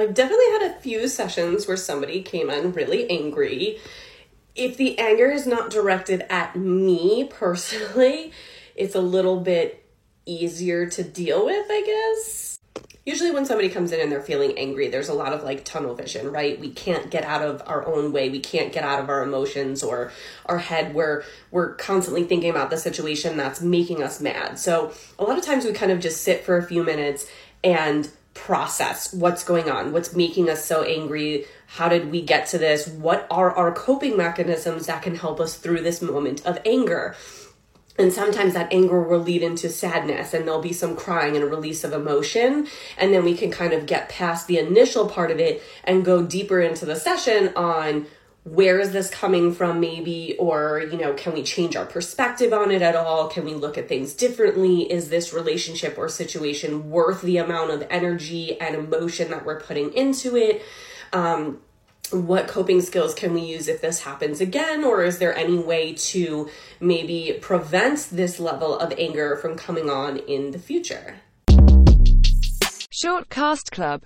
I've definitely had a few sessions where somebody came in really angry. If the anger is not directed at me personally, it's a little bit easier to deal with, I guess. Usually when somebody comes in and they're feeling angry there's a lot of like tunnel vision right? We can't get out of our own way. We can't get out of our emotions or our head. Where we're constantly thinking about the situation that's making us mad. So a lot of times we kind of just sit for a few minutes and process what's going on what's making us so angry how did we get to this what are our coping mechanisms that can help us through this moment of anger. And sometimes that anger will lead into sadness and there'll be some crying and a release of emotion. And then we can kind of get past the initial part of it and go deeper into the session on where is this coming from maybe? Or you know can we change our perspective on it at all? Can we look at things differently? Is this relationship or situation worth the amount of energy and emotion that we're putting into it? Um, what coping skills can we use if this happens again? Or is there any way to maybe prevent this level of anger from coming on in the future? Short cast club